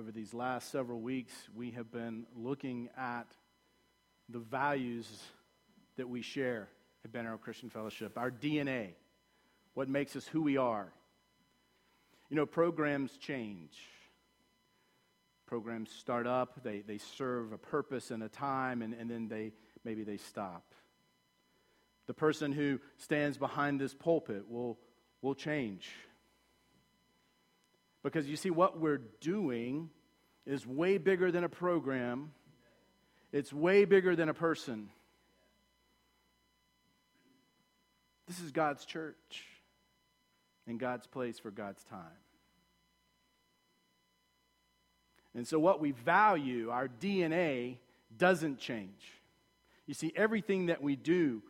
over these last several weeks, we have been looking at the values that we share at Ben Arrow Christian Fellowship, our DNA, what makes us who we are. You know, programs change. Programs start up, they, they serve a purpose and a time, and, and then they maybe they stop. The person who stands behind this pulpit will, will change. Because you see, what we're doing is way bigger than a program, it's way bigger than a person. This is God's church and God's place for God's time. And so, what we value, our DNA, doesn't change. You see, everything that we do,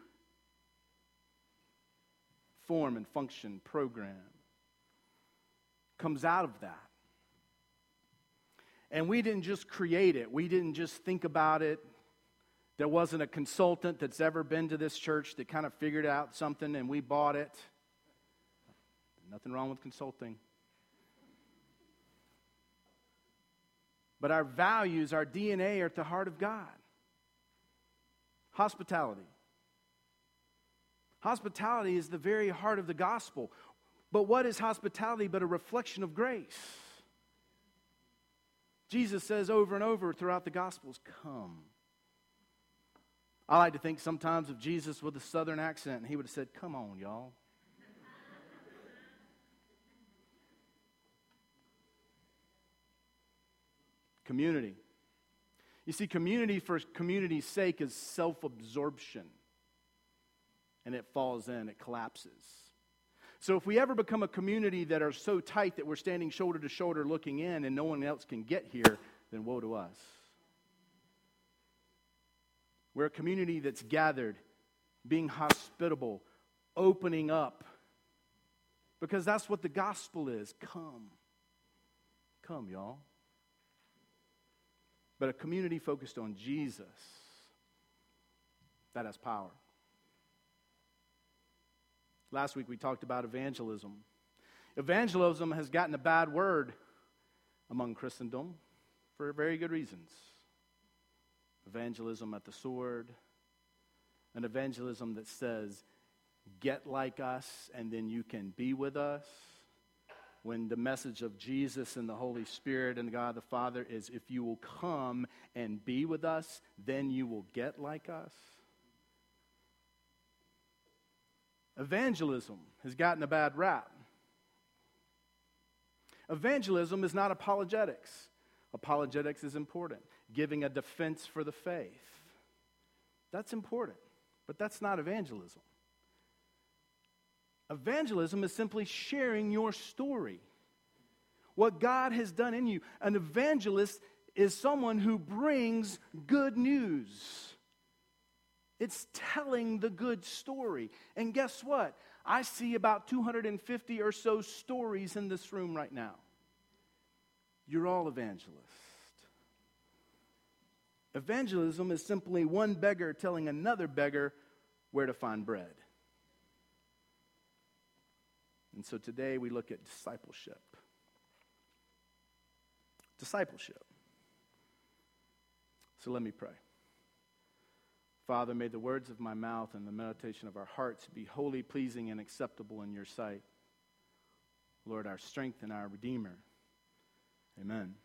form and function, program, comes out of that. And we didn't just create it, we didn't just think about it. There wasn't a consultant that's ever been to this church that kind of figured out something and we bought it. Nothing wrong with consulting. But our values, our DNA are at the heart of God. Hospitality. Hospitality is the very heart of the gospel. But what is hospitality but a reflection of grace? Jesus says over and over throughout the Gospels, Come. I like to think sometimes of Jesus with a southern accent, and he would have said, Come on, y'all. community. You see, community for community's sake is self absorption, and it falls in, it collapses. So if we ever become a community that are so tight that we're standing shoulder to shoulder looking in and no one else can get here, then woe to us. We're a community that's gathered, being hospitable, opening up. Because that's what the gospel is. Come. Come, y'all. But a community focused on Jesus, that has power. Last week we talked about evangelism. Evangelism has gotten a bad word among Christendom for very good reasons. Evangelism at the sword, an evangelism that says, get like us and then you can be with us. When the message of Jesus and the Holy Spirit and God the Father is, if you will come and be with us, then you will get like us. Evangelism has gotten a bad rap. Evangelism is not apologetics. Apologetics is important, giving a defense for the faith. That's important, but that's not evangelism. Evangelism is simply sharing your story, what God has done in you. An evangelist is someone who brings good news. It's telling the good story. And guess what? I see about 250 or so stories in this room right now. You're all evangelists. Evangelism is simply one beggar telling another beggar where to find bread. And so today we look at discipleship. Discipleship. So let me pray. Father, may the words of my mouth and the meditation of our hearts be wholly pleasing and acceptable in your sight. Lord, our strength and our Redeemer. Amen.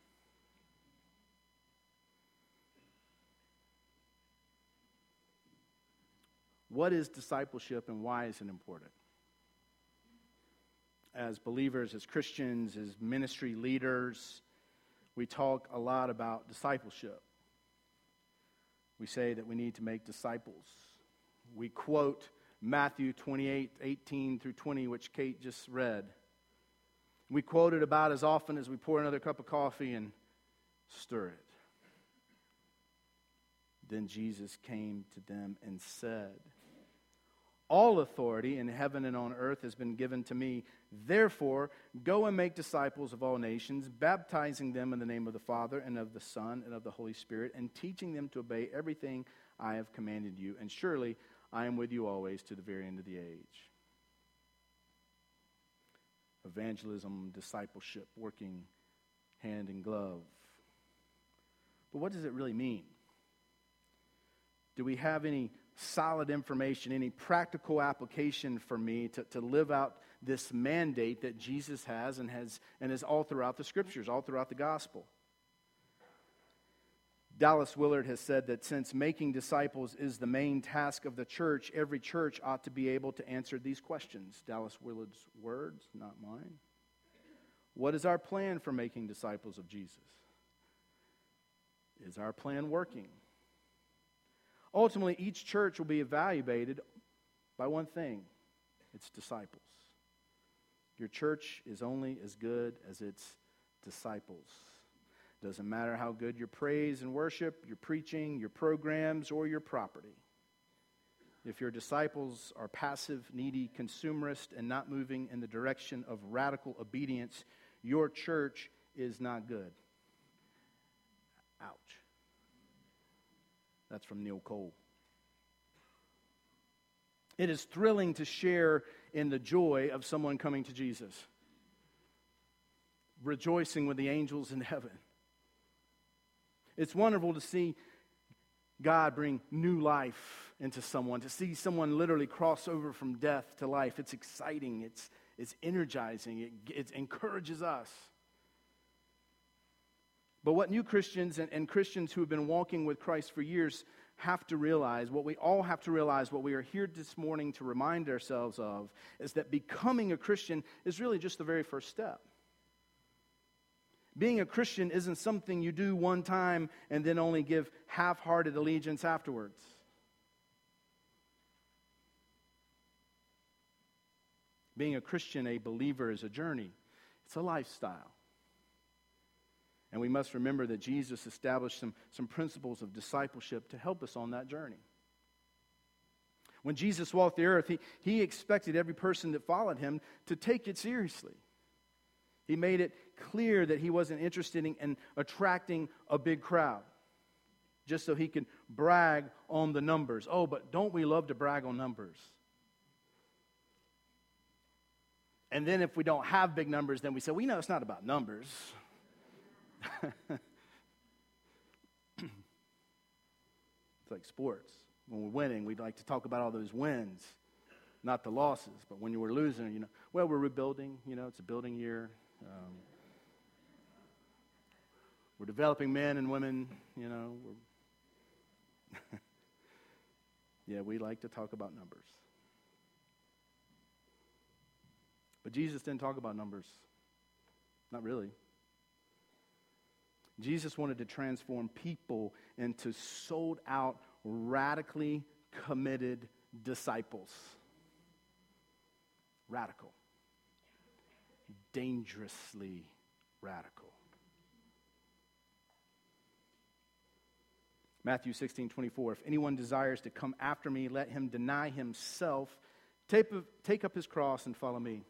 What is discipleship and why is it important? As believers, as Christians, as ministry leaders, we talk a lot about discipleship. We say that we need to make disciples. We quote Matthew 28 18 through 20, which Kate just read. We quote it about as often as we pour another cup of coffee and stir it. Then Jesus came to them and said, all authority in heaven and on earth has been given to me. Therefore, go and make disciples of all nations, baptizing them in the name of the Father and of the Son and of the Holy Spirit, and teaching them to obey everything I have commanded you. And surely I am with you always to the very end of the age. Evangelism, discipleship, working hand in glove. But what does it really mean? Do we have any solid information, any practical application for me to, to live out this mandate that Jesus has and, has and is all throughout the scriptures, all throughout the gospel? Dallas Willard has said that since making disciples is the main task of the church, every church ought to be able to answer these questions. Dallas Willard's words, not mine. What is our plan for making disciples of Jesus? Is our plan working? Ultimately, each church will be evaluated by one thing its disciples. Your church is only as good as its disciples. Doesn't matter how good your praise and worship, your preaching, your programs, or your property. If your disciples are passive, needy, consumerist, and not moving in the direction of radical obedience, your church is not good. Ouch. That's from Neil Cole. It is thrilling to share in the joy of someone coming to Jesus, rejoicing with the angels in heaven. It's wonderful to see God bring new life into someone, to see someone literally cross over from death to life. It's exciting, it's, it's energizing, it, it encourages us. But what new Christians and, and Christians who have been walking with Christ for years have to realize, what we all have to realize, what we are here this morning to remind ourselves of, is that becoming a Christian is really just the very first step. Being a Christian isn't something you do one time and then only give half hearted allegiance afterwards. Being a Christian, a believer, is a journey, it's a lifestyle. And we must remember that Jesus established some, some principles of discipleship to help us on that journey. When Jesus walked the earth, he, he expected every person that followed him to take it seriously. He made it clear that he wasn't interested in, in attracting a big crowd just so he could brag on the numbers. Oh, but don't we love to brag on numbers? And then if we don't have big numbers, then we say, we know it's not about numbers. It's like sports. When we're winning, we'd like to talk about all those wins, not the losses. But when you were losing, you know, well, we're rebuilding. You know, it's a building year. Um, we're developing men and women. You know, yeah, we like to talk about numbers. But Jesus didn't talk about numbers. Not really. Jesus wanted to transform people into sold out, radically committed disciples. Radical. Dangerously radical. Matthew 16, 24. If anyone desires to come after me, let him deny himself, take, take up his cross, and follow me.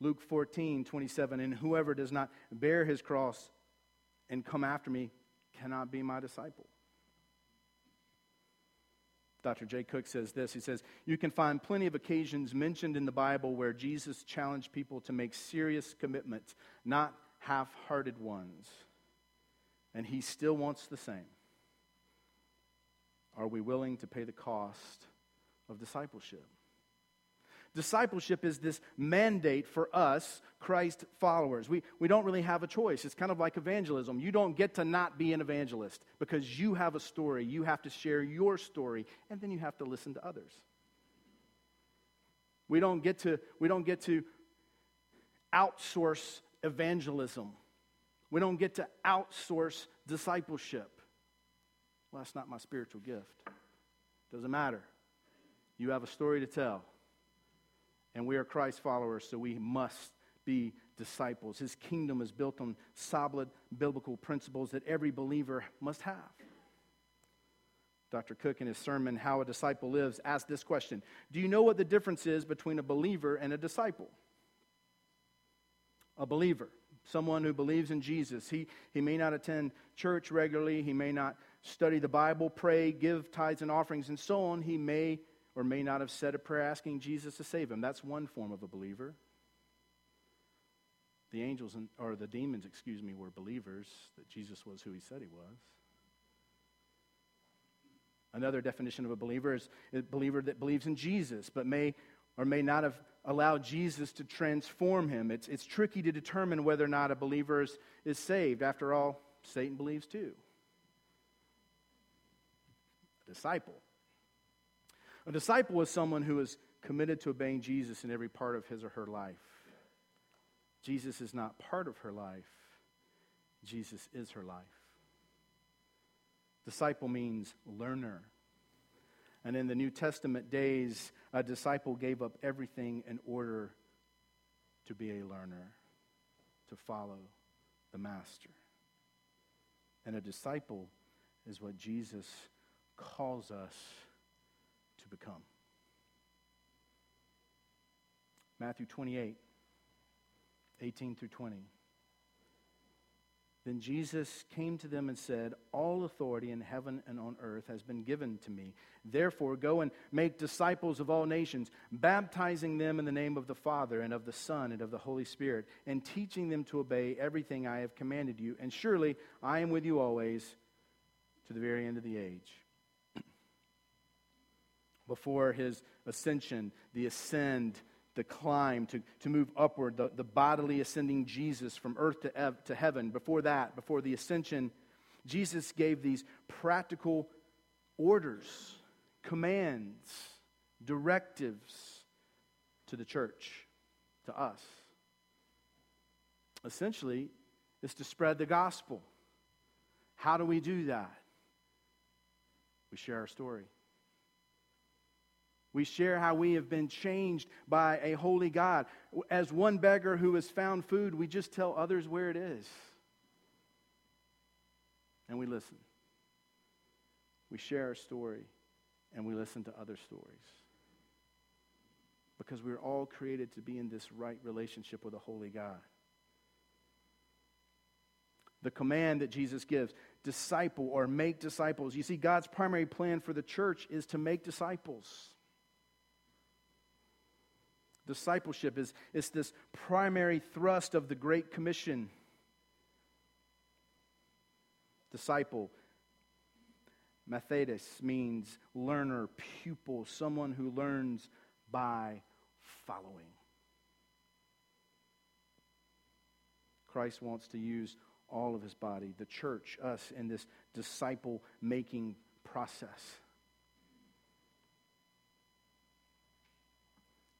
Luke 14, 27. And whoever does not bear his cross and come after me cannot be my disciple. Dr. Jay Cook says this. He says, You can find plenty of occasions mentioned in the Bible where Jesus challenged people to make serious commitments, not half hearted ones. And he still wants the same. Are we willing to pay the cost of discipleship? Discipleship is this mandate for us, Christ followers. We, we don't really have a choice. It's kind of like evangelism. You don't get to not be an evangelist because you have a story. You have to share your story, and then you have to listen to others. We don't get to, we don't get to outsource evangelism. We don't get to outsource discipleship. Well, that's not my spiritual gift. Doesn't matter. You have a story to tell. And we are Christ followers, so we must be disciples. His kingdom is built on solid biblical principles that every believer must have. Dr. Cook, in his sermon, How a Disciple Lives, asked this question Do you know what the difference is between a believer and a disciple? A believer, someone who believes in Jesus, he, he may not attend church regularly, he may not study the Bible, pray, give tithes and offerings, and so on. He may or may not have said a prayer asking Jesus to save him. That's one form of a believer. the angels, and, or the demons, excuse me, were believers, that Jesus was who he said he was. Another definition of a believer is a believer that believes in Jesus, but may or may not have allowed Jesus to transform him. It's, it's tricky to determine whether or not a believer is, is saved. After all, Satan believes too. A disciple. A disciple is someone who is committed to obeying Jesus in every part of his or her life. Jesus is not part of her life, Jesus is her life. Disciple means learner. And in the New Testament days, a disciple gave up everything in order to be a learner, to follow the master. And a disciple is what Jesus calls us become. Matthew 28, 18 through 20. Then Jesus came to them and said, All authority in heaven and on earth has been given to me. Therefore, go and make disciples of all nations, baptizing them in the name of the Father and of the Son and of the Holy Spirit, and teaching them to obey everything I have commanded you. And surely I am with you always to the very end of the age. Before his ascension, the ascend, the climb, to, to move upward, the, the bodily ascending Jesus from earth to, ev- to heaven. Before that, before the ascension, Jesus gave these practical orders, commands, directives to the church, to us. Essentially, is to spread the gospel. How do we do that? We share our story. We share how we have been changed by a holy God. As one beggar who has found food, we just tell others where it is. And we listen. We share our story and we listen to other stories. Because we're all created to be in this right relationship with a holy God. The command that Jesus gives disciple or make disciples. You see, God's primary plan for the church is to make disciples. Discipleship is, is this primary thrust of the Great Commission. Disciple, mathetes, means learner, pupil, someone who learns by following. Christ wants to use all of his body, the church, us, in this disciple making process.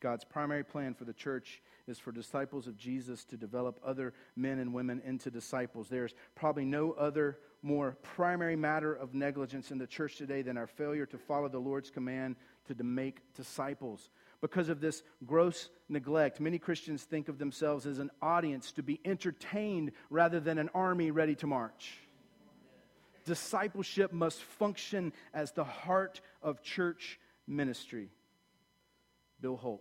God's primary plan for the church is for disciples of Jesus to develop other men and women into disciples. There's probably no other more primary matter of negligence in the church today than our failure to follow the Lord's command to make disciples. Because of this gross neglect, many Christians think of themselves as an audience to be entertained rather than an army ready to march. Discipleship must function as the heart of church ministry. Bill Hull.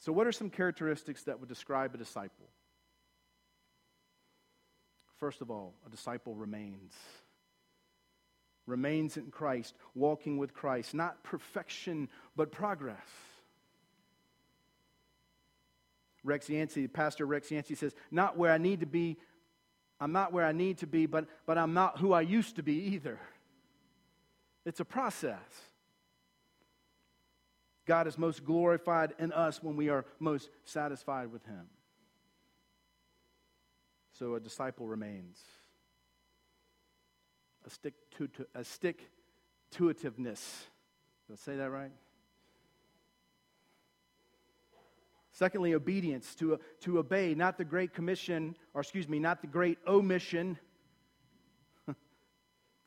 So, what are some characteristics that would describe a disciple? First of all, a disciple remains. Remains in Christ, walking with Christ. Not perfection, but progress. Rex Yancey, Pastor Rex Yancey says, Not where I need to be, I'm not where I need to be, but, but I'm not who I used to be either. It's a process. God is most glorified in us when we are most satisfied with Him. So a disciple remains. A stick to, a stick to itiveness. Did I say that right? Secondly, obedience, to, to obey, not the Great Commission, or excuse me, not the Great Omission.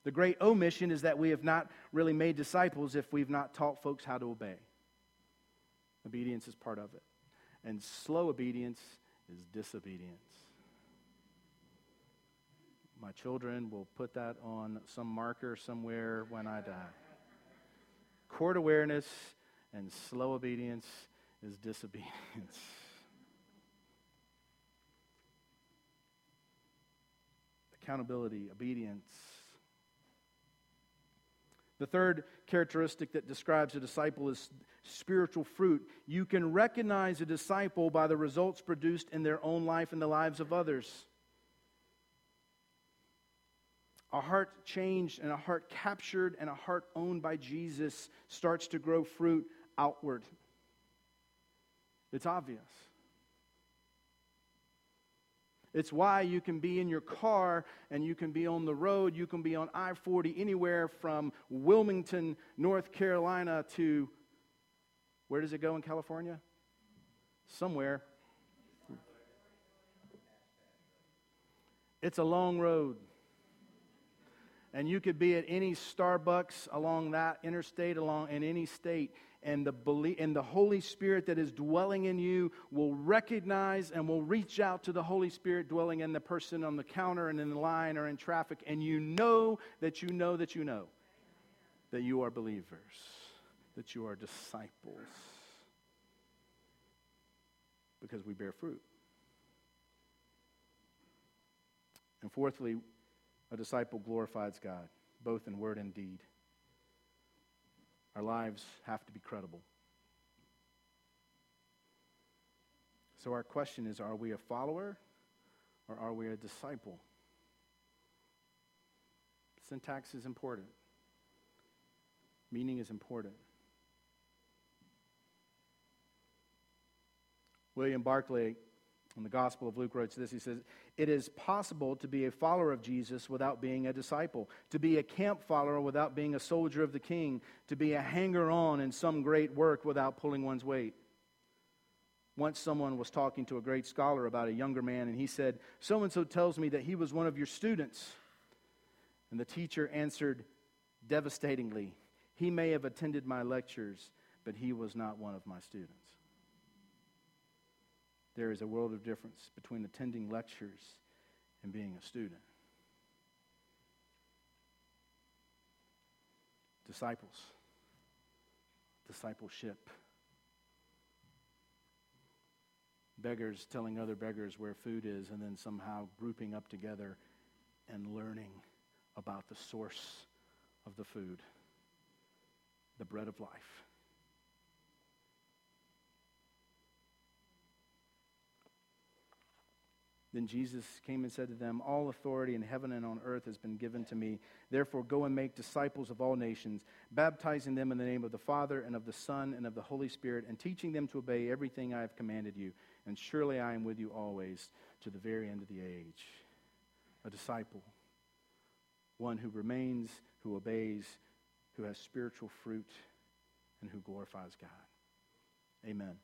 the Great Omission is that we have not really made disciples if we've not taught folks how to obey. Obedience is part of it. And slow obedience is disobedience. My children will put that on some marker somewhere when I die. Court awareness and slow obedience is disobedience. Accountability, obedience. The third characteristic that describes a disciple is spiritual fruit. You can recognize a disciple by the results produced in their own life and the lives of others. A heart changed and a heart captured and a heart owned by Jesus starts to grow fruit outward. It's obvious. It's why you can be in your car and you can be on the road. You can be on I 40 anywhere from Wilmington, North Carolina to where does it go in California? Somewhere. It's a long road. And you could be at any Starbucks along that interstate, along in any state, and the, belief, and the Holy Spirit that is dwelling in you will recognize and will reach out to the Holy Spirit dwelling in the person on the counter and in the line or in traffic, and you know that you know that you know that you are believers, that you are disciples, because we bear fruit. And fourthly, a disciple glorifies God, both in word and deed. Our lives have to be credible. So, our question is are we a follower or are we a disciple? Syntax is important, meaning is important. William Barclay in the Gospel of Luke writes this. He says, It is possible to be a follower of Jesus without being a disciple, to be a camp follower without being a soldier of the king, to be a hanger on in some great work without pulling one's weight. Once someone was talking to a great scholar about a younger man, and he said, So and so tells me that he was one of your students. And the teacher answered devastatingly, He may have attended my lectures, but he was not one of my students. There is a world of difference between attending lectures and being a student. Disciples, discipleship. Beggars telling other beggars where food is and then somehow grouping up together and learning about the source of the food, the bread of life. Then Jesus came and said to them, All authority in heaven and on earth has been given to me. Therefore, go and make disciples of all nations, baptizing them in the name of the Father and of the Son and of the Holy Spirit, and teaching them to obey everything I have commanded you. And surely I am with you always to the very end of the age. A disciple, one who remains, who obeys, who has spiritual fruit, and who glorifies God. Amen.